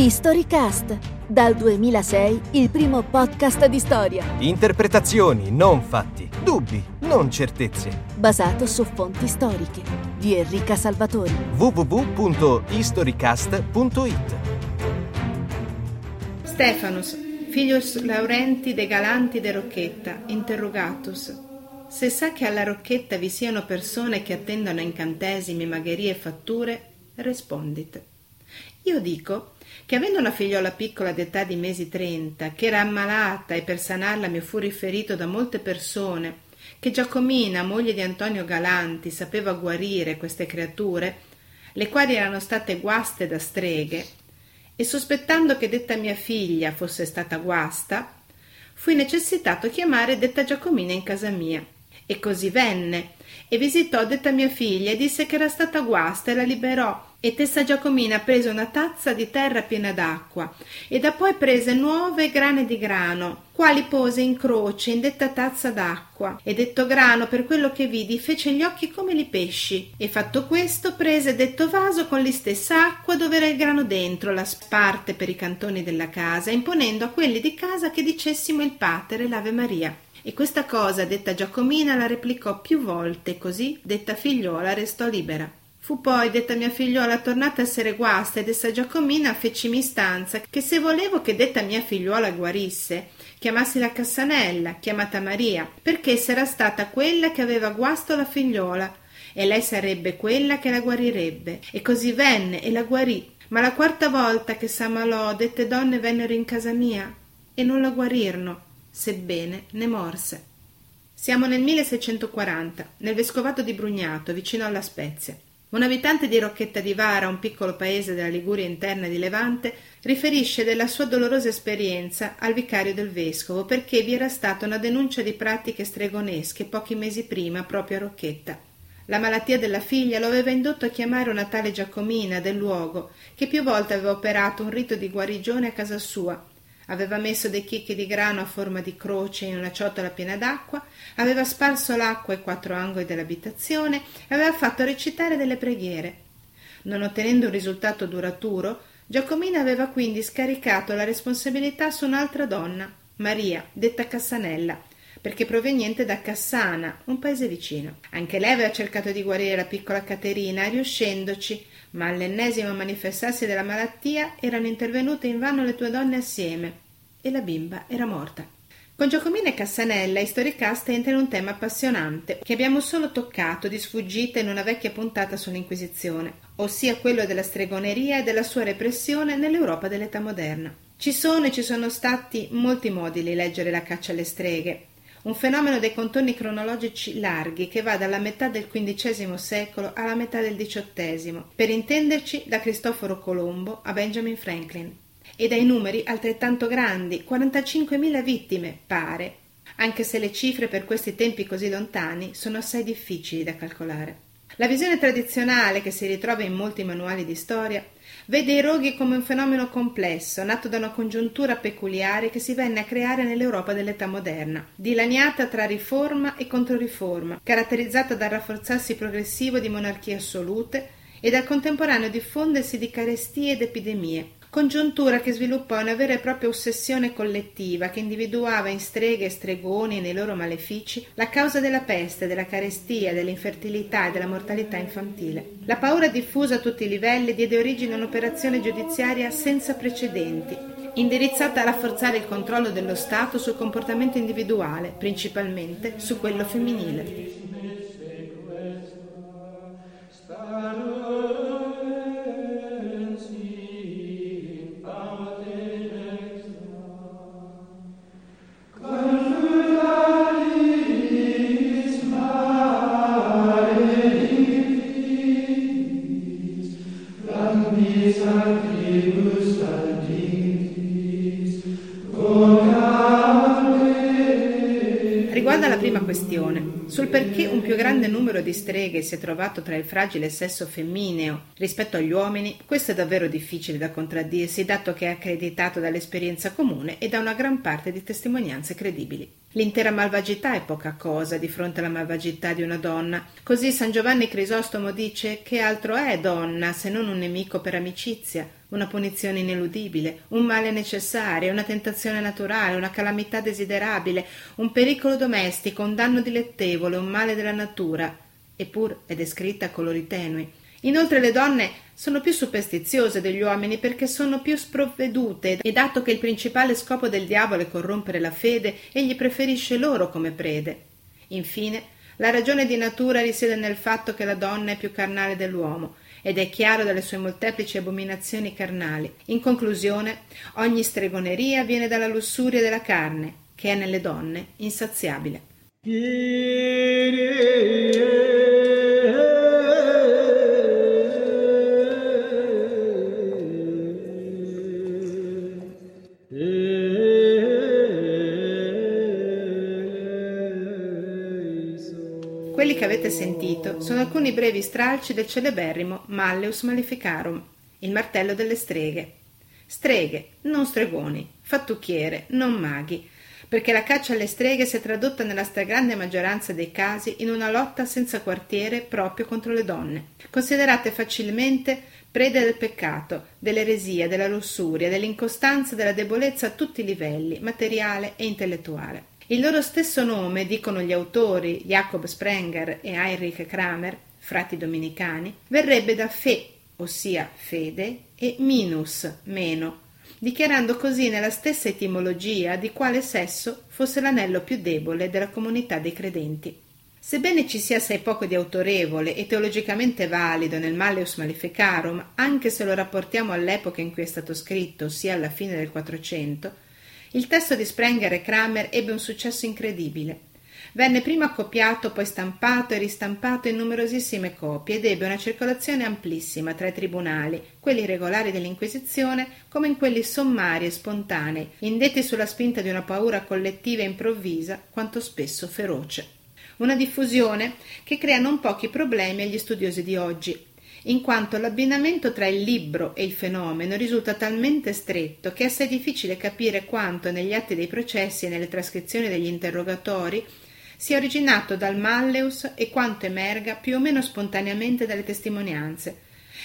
Historycast, dal 2006 il primo podcast di storia. Interpretazioni, non fatti. Dubbi, non certezze. Basato su fonti storiche. Di Enrica Salvatori. www.historycast.it Stefanus, filius Laurenti de Galanti de Rocchetta, interrogatus. Se sa che alla Rocchetta vi siano persone che attendono incantesimi, magherie e fatture, rispondite. Io dico che avendo una figliola piccola d'età di mesi trenta, che era ammalata e per sanarla mi fu riferito da molte persone, che Giacomina, moglie di Antonio Galanti, sapeva guarire queste creature, le quali erano state guaste da streghe, e sospettando che detta mia figlia fosse stata guasta, fui necessitato chiamare detta Giacomina in casa mia. E così venne, e visitò detta mia figlia e disse che era stata guasta e la liberò. E tessa Giacomina prese una tazza di terra piena d'acqua e da poi prese nuove grane di grano quali pose in croce in detta tazza d'acqua. E detto grano per quello che vidi fece gli occhi come li pesci. E fatto questo prese detto vaso con li stessa acqua dove era il grano dentro la sparte per i cantoni della casa imponendo a quelli di casa che dicessimo il pater e l'ave Maria e questa cosa detta Giacomina la replicò più volte così detta figliuola restò libera Fu poi detta mia figliuola tornata a essere guasta ed essa Giacomina fecimi stanza che se volevo che detta mia figliuola guarisse, chiamassi la Cassanella, chiamata Maria, perché sarà stata quella che aveva guasto la figliuola, e lei sarebbe quella che la guarirebbe. E così venne e la guarì. Ma la quarta volta che s'ammalò, dette donne vennero in casa mia e non la guarirono, sebbene ne morse. Siamo nel 1640, nel vescovato di Brugnato, vicino alla Spezia. Un abitante di Rocchetta di Vara, un piccolo paese della Liguria interna di Levante, riferisce della sua dolorosa esperienza al vicario del vescovo perché vi era stata una denuncia di pratiche stregonesche pochi mesi prima proprio a Rocchetta. La malattia della figlia lo aveva indotto a chiamare una tale Giacomina del luogo, che più volte aveva operato un rito di guarigione a casa sua, aveva messo dei chicchi di grano a forma di croce in una ciotola piena d'acqua, aveva sparso l'acqua ai quattro angoli dell'abitazione e aveva fatto recitare delle preghiere. Non ottenendo un risultato duraturo, Giacomina aveva quindi scaricato la responsabilità su un'altra donna, Maria, detta Cassanella, perché proveniente da Cassana, un paese vicino. Anche lei aveva cercato di guarire la piccola Caterina, riuscendoci, ma all'ennesimo manifestarsi della malattia erano intervenute invano le due donne assieme e la bimba era morta. Con Giacomina e Cassanella, Historicast entra in un tema appassionante che abbiamo solo toccato di sfuggita in una vecchia puntata sull'Inquisizione, ossia quello della stregoneria e della sua repressione nell'Europa dell'età moderna. Ci sono e ci sono stati molti modi di leggere la caccia alle streghe, un fenomeno dei contorni cronologici larghi che va dalla metà del XV secolo alla metà del XVIII, per intenderci da Cristoforo Colombo a Benjamin Franklin, e dai numeri altrettanto grandi, 45.000 vittime, pare, anche se le cifre per questi tempi così lontani sono assai difficili da calcolare. La visione tradizionale che si ritrova in molti manuali di storia Vede i roghi come un fenomeno complesso, nato da una congiuntura peculiare che si venne a creare nell'Europa dell'età moderna, dilaniata tra riforma e controriforma, caratterizzata dal rafforzarsi progressivo di monarchie assolute e dal contemporaneo diffondersi di carestie ed epidemie, congiuntura che sviluppò una vera e propria ossessione collettiva che individuava in streghe e stregoni e nei loro malefici la causa della peste, della carestia, dell'infertilità e della mortalità infantile. La paura diffusa a tutti i livelli diede origine a un'operazione giudiziaria senza precedenti, indirizzata a rafforzare il controllo dello Stato sul comportamento individuale, principalmente su quello femminile. Di streghe si è trovato tra il fragile sesso femmineo rispetto agli uomini, questo è davvero difficile da contraddirsi, dato che è accreditato dall'esperienza comune e da una gran parte di testimonianze credibili. L'intera malvagità è poca cosa di fronte alla malvagità di una donna. Così San Giovanni Crisostomo dice che altro è donna se non un nemico per amicizia, una punizione ineludibile, un male necessario, una tentazione naturale, una calamità desiderabile, un pericolo domestico, un danno dilettevole, un male della natura, eppur è descritta a colori tenui. Inoltre le donne sono più superstiziose degli uomini perché sono più sprovvedute e dato che il principale scopo del diavolo è corrompere la fede, egli preferisce loro come prede. Infine, la ragione di natura risiede nel fatto che la donna è più carnale dell'uomo ed è chiaro dalle sue molteplici abominazioni carnali. In conclusione, ogni stregoneria viene dalla lussuria della carne, che è nelle donne insaziabile. Avete sentito sono alcuni brevi stralci del celeberrimo Malleus Maleficarum, il martello delle streghe. Streghe, non stregoni, fattucchiere, non maghi, perché la caccia alle streghe si è tradotta nella stragrande maggioranza dei casi in una lotta senza quartiere proprio contro le donne, considerate facilmente prede del peccato, dell'eresia, della lussuria, dell'incostanza, della debolezza a tutti i livelli, materiale e intellettuale. Il loro stesso nome, dicono gli autori Jacob Sprenger e Heinrich Kramer, frati dominicani, verrebbe da fe, ossia fede, e minus, meno, dichiarando così nella stessa etimologia di quale sesso fosse l'anello più debole della comunità dei credenti. Sebbene ci sia assai poco di autorevole e teologicamente valido nel Malleus Maleficarum, anche se lo rapportiamo all'epoca in cui è stato scritto, ossia alla fine del Quattrocento, il testo di Sprenger e Kramer ebbe un successo incredibile. Venne prima copiato, poi stampato e ristampato in numerosissime copie ed ebbe una circolazione amplissima tra i tribunali, quelli regolari dell'Inquisizione, come in quelli sommari e spontanei, indetti sulla spinta di una paura collettiva e improvvisa, quanto spesso feroce. Una diffusione che crea non pochi problemi agli studiosi di oggi, in quanto l'abbinamento tra il libro e il fenomeno risulta talmente stretto che è assai difficile capire quanto negli atti dei processi e nelle trascrizioni degli interrogatori sia originato dal Malleus e quanto emerga più o meno spontaneamente dalle testimonianze,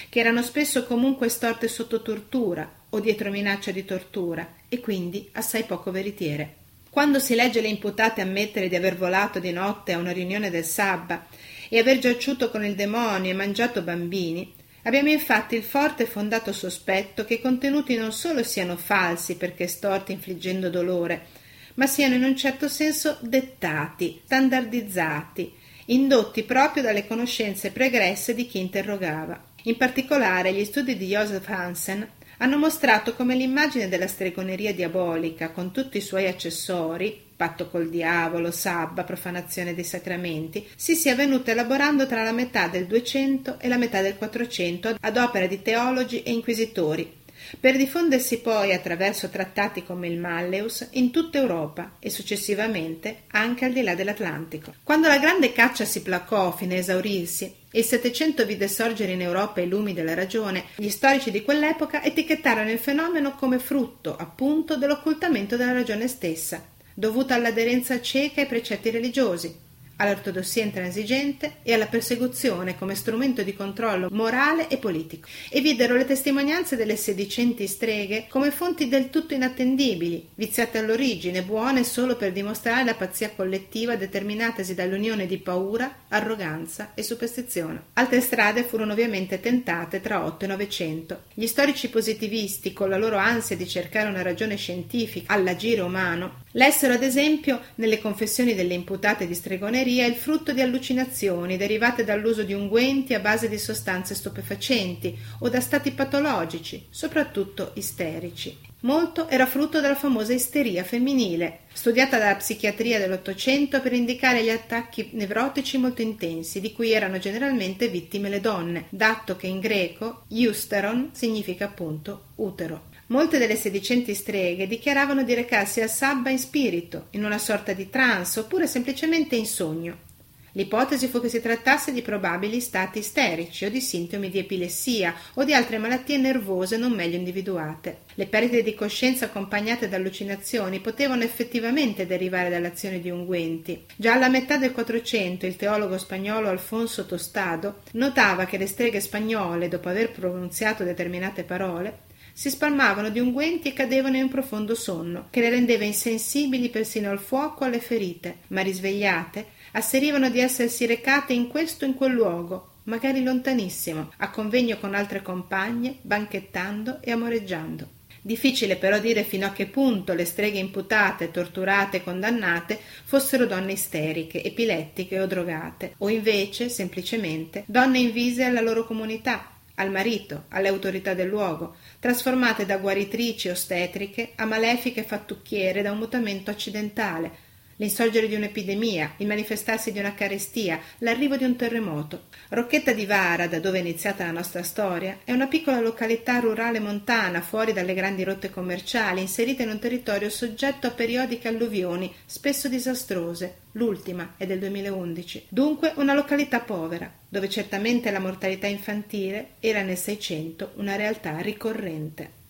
che erano spesso comunque storte sotto tortura o dietro minaccia di tortura e quindi assai poco veritiere. Quando si legge le imputate ammettere di aver volato di notte a una riunione del Sabba e aver giaciuto con il demonio e mangiato bambini, abbiamo infatti il forte e fondato sospetto che i contenuti non solo siano falsi perché storti infliggendo dolore, ma siano in un certo senso dettati, standardizzati, indotti proprio dalle conoscenze pregresse di chi interrogava. In particolare gli studi di Joseph Hansen hanno mostrato come l'immagine della stregoneria diabolica, con tutti i suoi accessori, patto col diavolo, sabba, profanazione dei sacramenti, si sia venuto elaborando tra la metà del Duecento e la metà del Quattrocento ad opera di teologi e inquisitori, per diffondersi poi attraverso trattati come il Malleus in tutta Europa e successivamente anche al di là dell'Atlantico. Quando la grande caccia si placò fino a esaurirsi e il Settecento vide sorgere in Europa i lumi della ragione, gli storici di quell'epoca etichettarono il fenomeno come frutto, appunto, dell'occultamento della ragione stessa, dovuta all'aderenza cieca ai precetti religiosi, all'ortodossia intransigente e alla persecuzione come strumento di controllo morale e politico, e videro le testimonianze delle sedicenti streghe come fonti del tutto inattendibili, viziate all'origine, buone solo per dimostrare la pazzia collettiva determinatasi dall'unione di paura, arroganza e superstizione. Altre strade furono ovviamente tentate tra 8 e 900. Gli storici positivisti, con la loro ansia di cercare una ragione scientifica all'agire umano, lessero ad esempio nelle confessioni delle imputate di stregoneria il frutto di allucinazioni derivate dall'uso di unguenti a base di sostanze stupefacenti o da stati patologici, soprattutto isterici. Molto era frutto della famosa isteria femminile, studiata dalla psichiatria dell'Ottocento per indicare gli attacchi nevrotici molto intensi, di cui erano generalmente vittime le donne, dato che in greco iusteron significa appunto utero. Molte delle sedicenti streghe dichiaravano di recarsi al sabba in spirito, in una sorta di trance oppure semplicemente in sogno. L'ipotesi fu che si trattasse di probabili stati isterici o di sintomi di epilessia o di altre malattie nervose non meglio individuate. Le perdite di coscienza accompagnate da allucinazioni potevano effettivamente derivare dall'azione di unguenti. Già alla metà del Quattrocento il teologo spagnolo Alfonso Tostado notava che le streghe spagnole, dopo aver pronunziato determinate parole, si spalmavano di unguenti e cadevano in un profondo sonno, che le rendeva insensibili persino al fuoco o alle ferite, ma risvegliate asserivano di essersi recate in questo o in quel luogo, magari lontanissimo, a convegno con altre compagne, banchettando e amoreggiando. Difficile però dire fino a che punto le streghe imputate, torturate e condannate fossero donne isteriche, epilettiche o drogate, o invece, semplicemente, donne invise alla loro comunità, al marito, alle autorità del luogo, trasformate da guaritrici ostetriche a malefiche fattucchiere da un mutamento accidentale, l'insorgere di un'epidemia, il manifestarsi di una carestia, l'arrivo di un terremoto. Rocchetta di Vara, da dove è iniziata la nostra storia, è una piccola località rurale montana, fuori dalle grandi rotte commerciali, inserita in un territorio soggetto a periodiche alluvioni, spesso disastrose. L'ultima è del 2011. Dunque una località povera, dove certamente la mortalità infantile era nel Seicento una realtà ricorrente.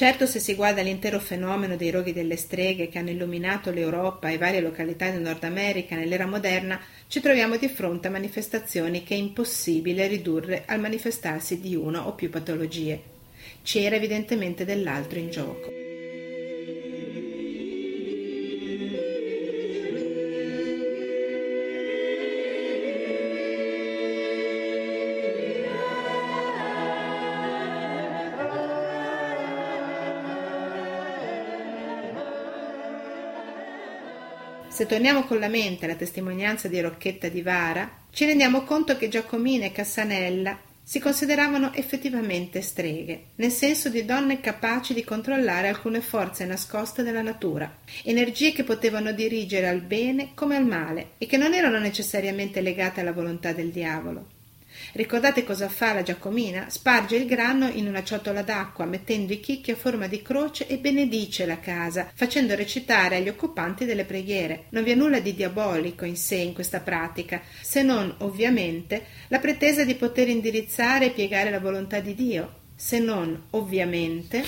Certo, se si guarda l'intero fenomeno dei roghi delle streghe che hanno illuminato l'Europa e varie località del Nord America nell'era moderna, ci troviamo di fronte a manifestazioni che è impossibile ridurre al manifestarsi di una o più patologie. C'era evidentemente dell'altro in gioco. Se torniamo con la mente alla testimonianza di Rocchetta di Vara, ci rendiamo conto che Giacomina e Cassanella si consideravano effettivamente streghe, nel senso di donne capaci di controllare alcune forze nascoste della natura, energie che potevano dirigere al bene come al male e che non erano necessariamente legate alla volontà del diavolo. Ricordate cosa fa la Giacomina? Sparge il grano in una ciotola d'acqua, mettendo i chicchi a forma di croce e benedice la casa, facendo recitare agli occupanti delle preghiere. Non vi è nulla di diabolico in sé in questa pratica, se non, ovviamente, la pretesa di poter indirizzare e piegare la volontà di Dio, se non, ovviamente,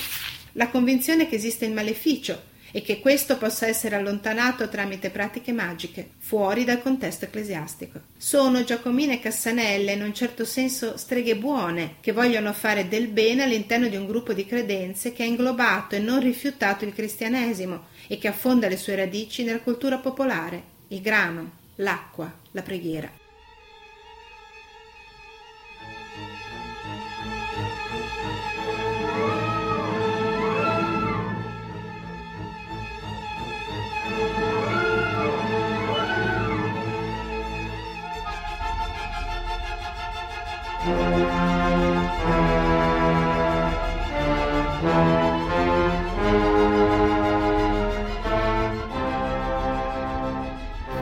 la convinzione che esiste il maleficio, e che questo possa essere allontanato tramite pratiche magiche, fuori dal contesto ecclesiastico. Sono Giacomine e Cassanelle in un certo senso streghe buone, che vogliono fare del bene all'interno di un gruppo di credenze che ha inglobato e non rifiutato il cristianesimo e che affonda le sue radici nella cultura popolare, il grano, l'acqua, la preghiera.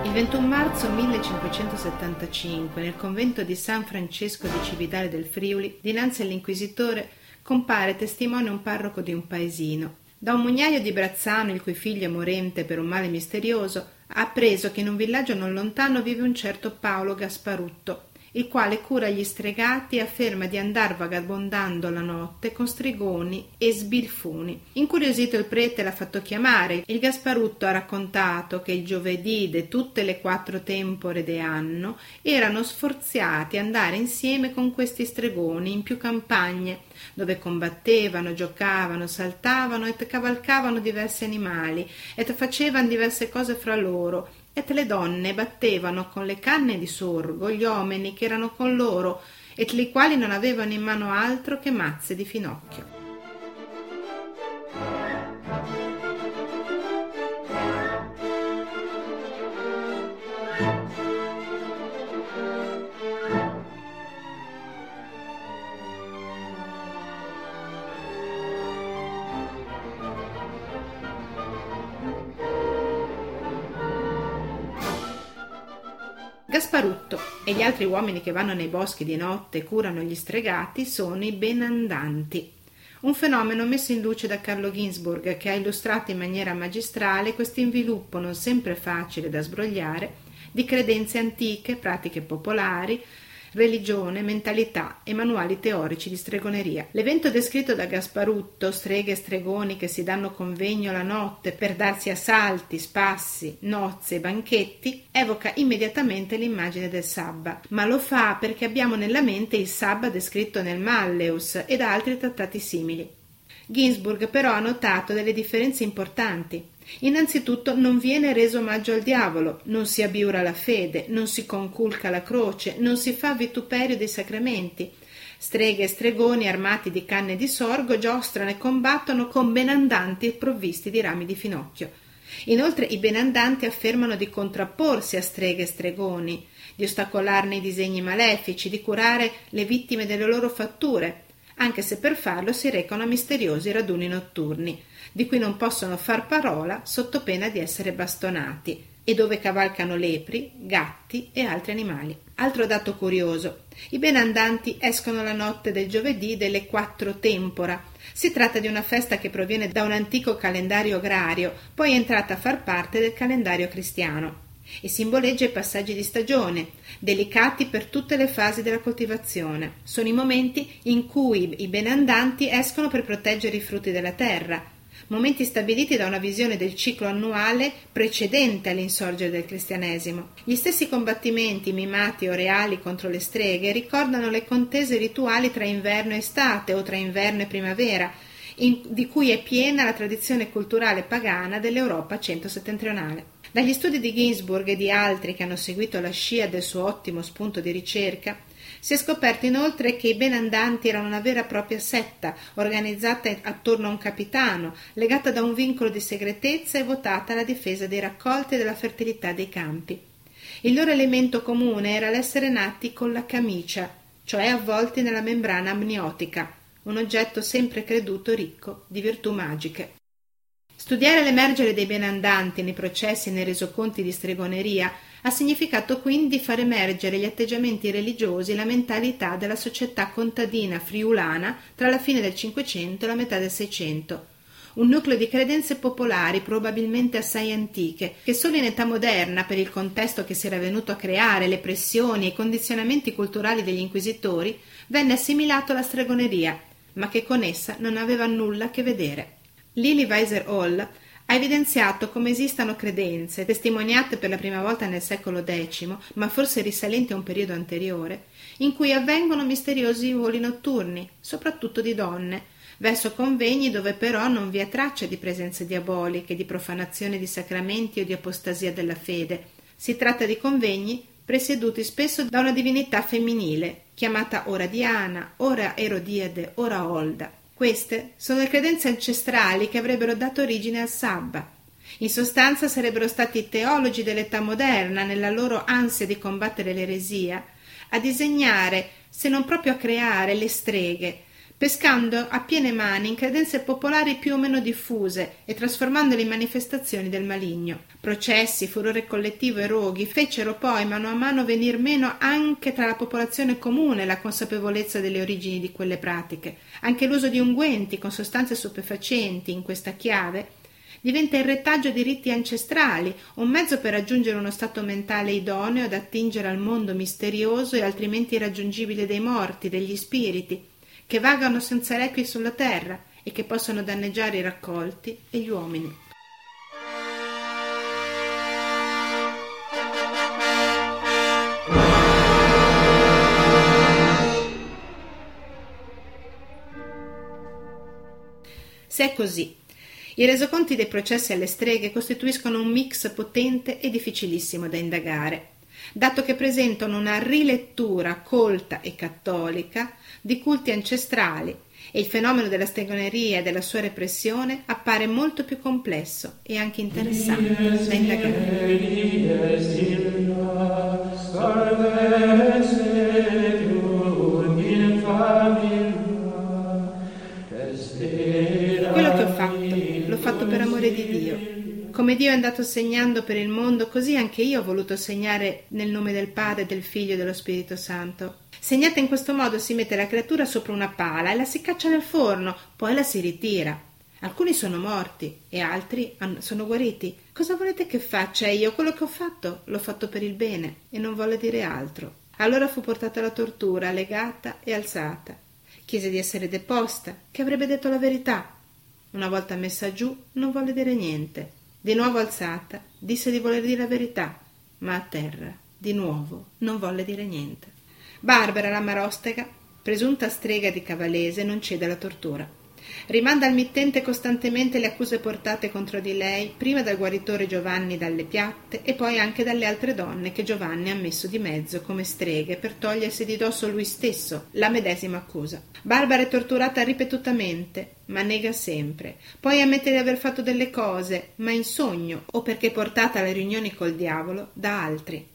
Il 21 marzo 1575, nel convento di San Francesco di Cividale del Friuli, dinanzi all'inquisitore, compare testimone un parroco di un paesino. Da un mugnaio di Brazzano, il cui figlio è morente per un male misterioso, ha appreso che in un villaggio non lontano vive un certo Paolo Gasparutto, il quale cura gli stregati e afferma di andar vagabondando la notte con stregoni e sbilfoni. Incuriosito il prete l'ha fatto chiamare. Il Gasparutto ha raccontato che il giovedì de tutte le quattro tempore de anno erano sforziati andare insieme con questi stregoni in più campagne, dove combattevano, giocavano, saltavano e cavalcavano diversi animali e facevano diverse cose fra loro et le donne battevano con le canne di sorgo gli uomini che erano con loro et li quali non avevano in mano altro che mazze di finocchio gli altri uomini che vanno nei boschi di notte e curano gli stregati sono i benandanti, un fenomeno messo in luce da Carlo Ginzburg che ha illustrato in maniera magistrale questo inviluppo non sempre facile da sbrogliare di credenze antiche, pratiche popolari, religione, mentalità e manuali teorici di stregoneria. L'evento descritto da Gasparutto, streghe e stregoni che si danno convegno la notte per darsi assalti, spassi, nozze e banchetti, evoca immediatamente l'immagine del sabba, ma lo fa perché abbiamo nella mente il sabba descritto nel Malleus ed altri trattati simili. Ginsburg però ha notato delle differenze importanti. Innanzitutto non viene reso omaggio al diavolo, non si abiura la fede, non si conculca la croce, non si fa vituperio dei sacramenti. Streghe e stregoni armati di canne di sorgo giostrano e combattono con benandanti provvisti di rami di finocchio. Inoltre i benandanti affermano di contrapporsi a streghe e stregoni, di ostacolarne i disegni malefici, di curare le vittime delle loro fatture, anche se per farlo si recano a misteriosi raduni notturni, di cui non possono far parola sotto pena di essere bastonati, e dove cavalcano lepri, gatti e altri animali. Altro dato curioso: i benandanti escono la notte del giovedì delle quattro tempora. Si tratta di una festa che proviene da un antico calendario agrario, poi entrata a far parte del calendario cristiano e simboleggia i passaggi di stagione, delicati per tutte le fasi della coltivazione. Sono i momenti in cui i benandanti escono per proteggere i frutti della terra, momenti stabiliti da una visione del ciclo annuale precedente all'insorgere del cristianesimo. Gli stessi combattimenti mimati o reali contro le streghe ricordano le contese rituali tra inverno e estate o tra inverno e primavera, in, di cui è piena la tradizione culturale pagana dell'Europa centro-settentrionale. Dagli studi di Ginsburg e di altri che hanno seguito la scia del suo ottimo spunto di ricerca, si è scoperto inoltre che i benandanti erano una vera e propria setta, organizzata attorno a un capitano, legata da un vincolo di segretezza e votata alla difesa dei raccolti e della fertilità dei campi. Il loro elemento comune era l'essere nati con la camicia, cioè avvolti nella membrana amniotica, un oggetto sempre creduto ricco di virtù magiche. Studiare l'emergere dei benandanti nei processi e nei resoconti di stregoneria ha significato quindi far emergere gli atteggiamenti religiosi e la mentalità della società contadina friulana tra la fine del Cinquecento e la metà del Seicento. Un nucleo di credenze popolari, probabilmente assai antiche, che solo in età moderna, per il contesto che si era venuto a creare, le pressioni e i condizionamenti culturali degli inquisitori, venne assimilato alla stregoneria, ma che con essa non aveva nulla a che vedere. Lily Weiser Hall ha evidenziato come esistano credenze, testimoniate per la prima volta nel secolo X, ma forse risalenti a un periodo anteriore, in cui avvengono misteriosi voli notturni, soprattutto di donne, verso convegni dove però non vi è traccia di presenze diaboliche, di profanazione di sacramenti o di apostasia della fede. Si tratta di convegni presieduti spesso da una divinità femminile, chiamata ora Diana, ora Erodiade, ora Olda. Queste sono le credenze ancestrali che avrebbero dato origine al sabba. In sostanza sarebbero stati i teologi dell'età moderna, nella loro ansia di combattere l'eresia, a disegnare, se non proprio a creare, le streghe, pescando a piene mani in credenze popolari più o meno diffuse e trasformandole in manifestazioni del maligno. Processi, furore collettivo e roghi fecero poi mano a mano venir meno anche tra la popolazione comune la consapevolezza delle origini di quelle pratiche. Anche l'uso di unguenti con sostanze stupefacenti in questa chiave diventa il retaggio di riti ancestrali, un mezzo per raggiungere uno stato mentale idoneo ad attingere al mondo misterioso e altrimenti irraggiungibile dei morti, degli spiriti, che vagano senza requi sulla terra e che possono danneggiare i raccolti e gli uomini. Se è così, i resoconti dei processi alle streghe costituiscono un mix potente e difficilissimo da indagare dato che presentano una rilettura colta e cattolica di culti ancestrali e il fenomeno della stregoneria e della sua repressione appare molto più complesso e anche interessante da indagare. Quello che ho fatto, l'ho fatto per amore di Dio come Dio è andato segnando per il mondo, così anche io ho voluto segnare nel nome del Padre, del Figlio e dello Spirito Santo. Segnata in questo modo si mette la creatura sopra una pala e la si caccia nel forno, poi la si ritira. Alcuni sono morti e altri sono guariti. Cosa volete che faccia io? Quello che ho fatto l'ho fatto per il bene e non volle dire altro. Allora fu portata alla tortura, legata e alzata. Chiese di essere deposta, che avrebbe detto la verità. Una volta messa giù, non volle dire niente. Di nuovo alzata, disse di voler dire la verità, ma a terra, di nuovo, non volle dire niente. Barbara, la marostega, presunta strega di Cavalese, non cede alla tortura. Rimanda al mittente costantemente le accuse portate contro di lei, prima dal guaritore Giovanni dalle piatte e poi anche dalle altre donne che Giovanni ha messo di mezzo come streghe per togliersi di dosso lui stesso la medesima accusa. Barbara è torturata ripetutamente, ma nega sempre. Poi ammette di aver fatto delle cose, ma in sogno o perché portata alle riunioni col diavolo da altri.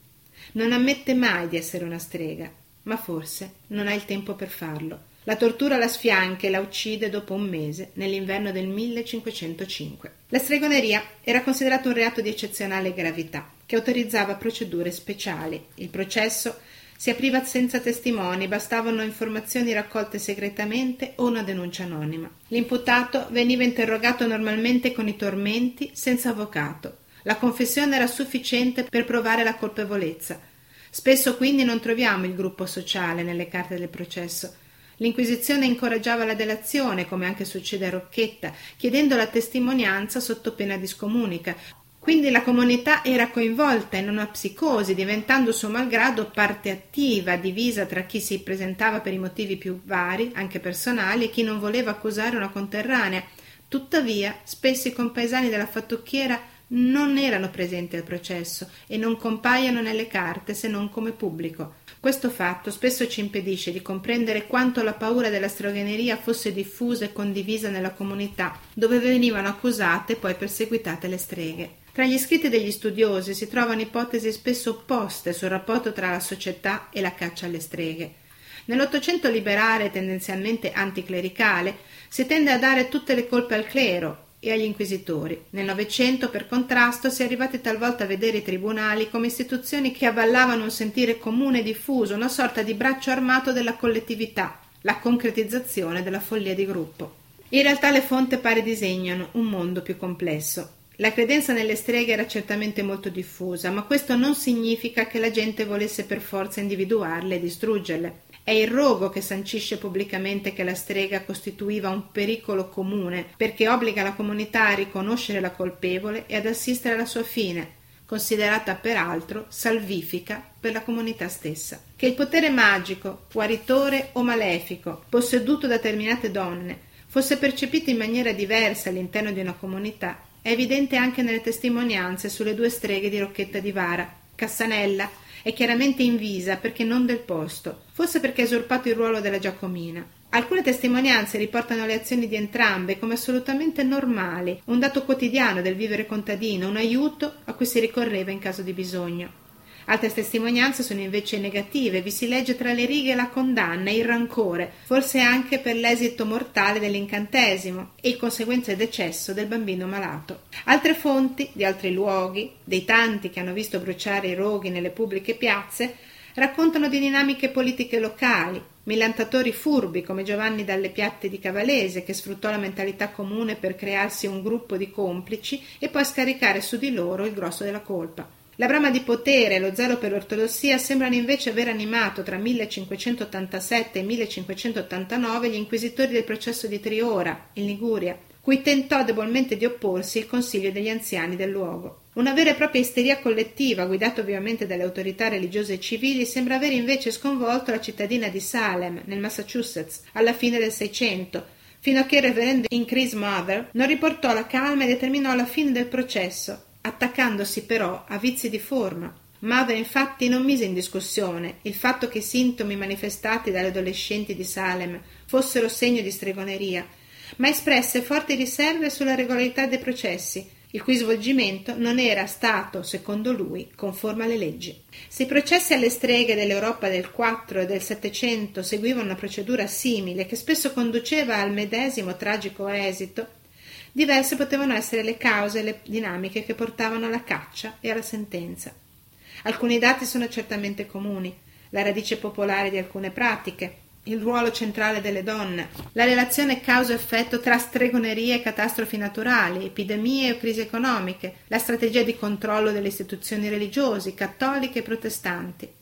Non ammette mai di essere una strega, ma forse non ha il tempo per farlo. La tortura la sfianca e la uccide dopo un mese, nell'inverno del 1505. La stregoneria era considerato un reato di eccezionale gravità, che autorizzava procedure speciali. Il processo si apriva senza testimoni, bastavano informazioni raccolte segretamente o una denuncia anonima. L'imputato veniva interrogato normalmente con i tormenti, senza avvocato. La confessione era sufficiente per provare la colpevolezza. Spesso quindi non troviamo il gruppo sociale nelle carte del processo L'Inquisizione incoraggiava la delazione, come anche succede a Rocchetta, chiedendo la testimonianza sotto pena di scomunica. Quindi la comunità era coinvolta in una psicosi, diventando suo malgrado parte attiva, divisa tra chi si presentava per i motivi più vari, anche personali, e chi non voleva accusare una conterranea. Tuttavia, spesso i compaesani della fattocchiera non erano presenti al processo e non compaiono nelle carte se non come pubblico. Questo fatto spesso ci impedisce di comprendere quanto la paura della stregoneria fosse diffusa e condivisa nella comunità, dove venivano accusate e poi perseguitate le streghe. Tra gli scritti degli studiosi si trovano ipotesi spesso opposte sul rapporto tra la società e la caccia alle streghe. Nell'Ottocento liberale tendenzialmente anticlericale si tende a dare tutte le colpe al clero, e agli inquisitori. Nel Novecento, per contrasto, si è arrivati talvolta a vedere i tribunali come istituzioni che avvallavano un sentire comune e diffuso, una sorta di braccio armato della collettività, la concretizzazione della follia di gruppo. In realtà le fonti pare disegnano un mondo più complesso. La credenza nelle streghe era certamente molto diffusa, ma questo non significa che la gente volesse per forza individuarle e distruggerle. È il rogo che sancisce pubblicamente che la strega costituiva un pericolo comune, perché obbliga la comunità a riconoscere la colpevole e ad assistere alla sua fine, considerata peraltro salvifica per la comunità stessa. Che il potere magico, guaritore o malefico, posseduto da determinate donne, fosse percepito in maniera diversa all'interno di una comunità, è evidente anche nelle testimonianze sulle due streghe di Rocchetta di Vara, Cassanella è chiaramente invisa perché non del posto, forse perché ha usurpato il ruolo della Giacomina. Alcune testimonianze riportano le azioni di entrambe come assolutamente normali, un dato quotidiano del vivere contadino, un aiuto a cui si ricorreva in caso di bisogno. Altre testimonianze sono invece negative, vi si legge tra le righe la condanna il rancore, forse anche per l'esito mortale dell'incantesimo e il conseguente decesso del bambino malato. Altre fonti, di altri luoghi, dei tanti che hanno visto bruciare i roghi nelle pubbliche piazze, raccontano di dinamiche politiche locali, millantatori furbi come Giovanni dalle Piatte di Cavalese che sfruttò la mentalità comune per crearsi un gruppo di complici e poi scaricare su di loro il grosso della colpa. La brama di potere e lo zelo per l'ortodossia sembrano invece aver animato tra 1587 e 1589 gli inquisitori del processo di Triora, in Liguria, cui tentò debolmente di opporsi il consiglio degli anziani del luogo. Una vera e propria isteria collettiva, guidata ovviamente dalle autorità religiose e civili, sembra aver invece sconvolto la cittadina di Salem, nel Massachusetts, alla fine del Seicento, fino a che il reverendo Increase Mother non riportò la calma e determinò la fine del processo, attaccandosi però a vizi di forma. Mother infatti non mise in discussione il fatto che i sintomi manifestati dalle adolescenti di Salem fossero segno di stregoneria, ma espresse forti riserve sulla regolarità dei processi, il cui svolgimento non era stato, secondo lui, conforme alle leggi. Se i processi alle streghe dell'Europa del 4 e del 700 seguivano una procedura simile che spesso conduceva al medesimo tragico esito, Diverse potevano essere le cause e le dinamiche che portavano alla caccia e alla sentenza. Alcuni dati sono certamente comuni, la radice popolare di alcune pratiche, il ruolo centrale delle donne, la relazione causa-effetto tra stregonerie e catastrofi naturali, epidemie o crisi economiche, la strategia di controllo delle istituzioni religiose, cattoliche e protestanti,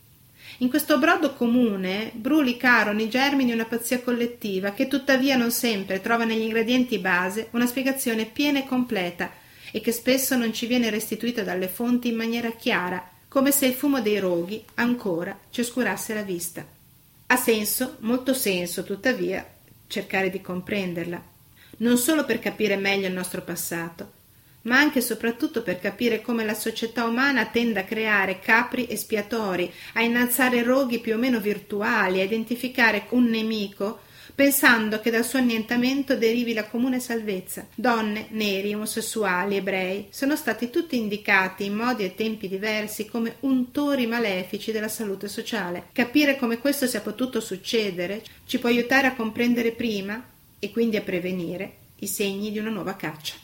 in questo brodo comune brulicano i germi di una pazzia collettiva che tuttavia non sempre trova negli ingredienti base una spiegazione piena e completa e che spesso non ci viene restituita dalle fonti in maniera chiara, come se il fumo dei roghi ancora ci oscurasse la vista. Ha senso, molto senso, tuttavia, cercare di comprenderla. non solo per capire meglio il nostro passato, ma anche e soprattutto per capire come la società umana tende a creare capri espiatori, a innalzare roghi più o meno virtuali, a identificare un nemico pensando che dal suo annientamento derivi la comune salvezza. Donne, neri, omosessuali, ebrei sono stati tutti indicati in modi e tempi diversi come untori malefici della salute sociale. Capire come questo sia potuto succedere ci può aiutare a comprendere prima e quindi a prevenire i segni di una nuova caccia.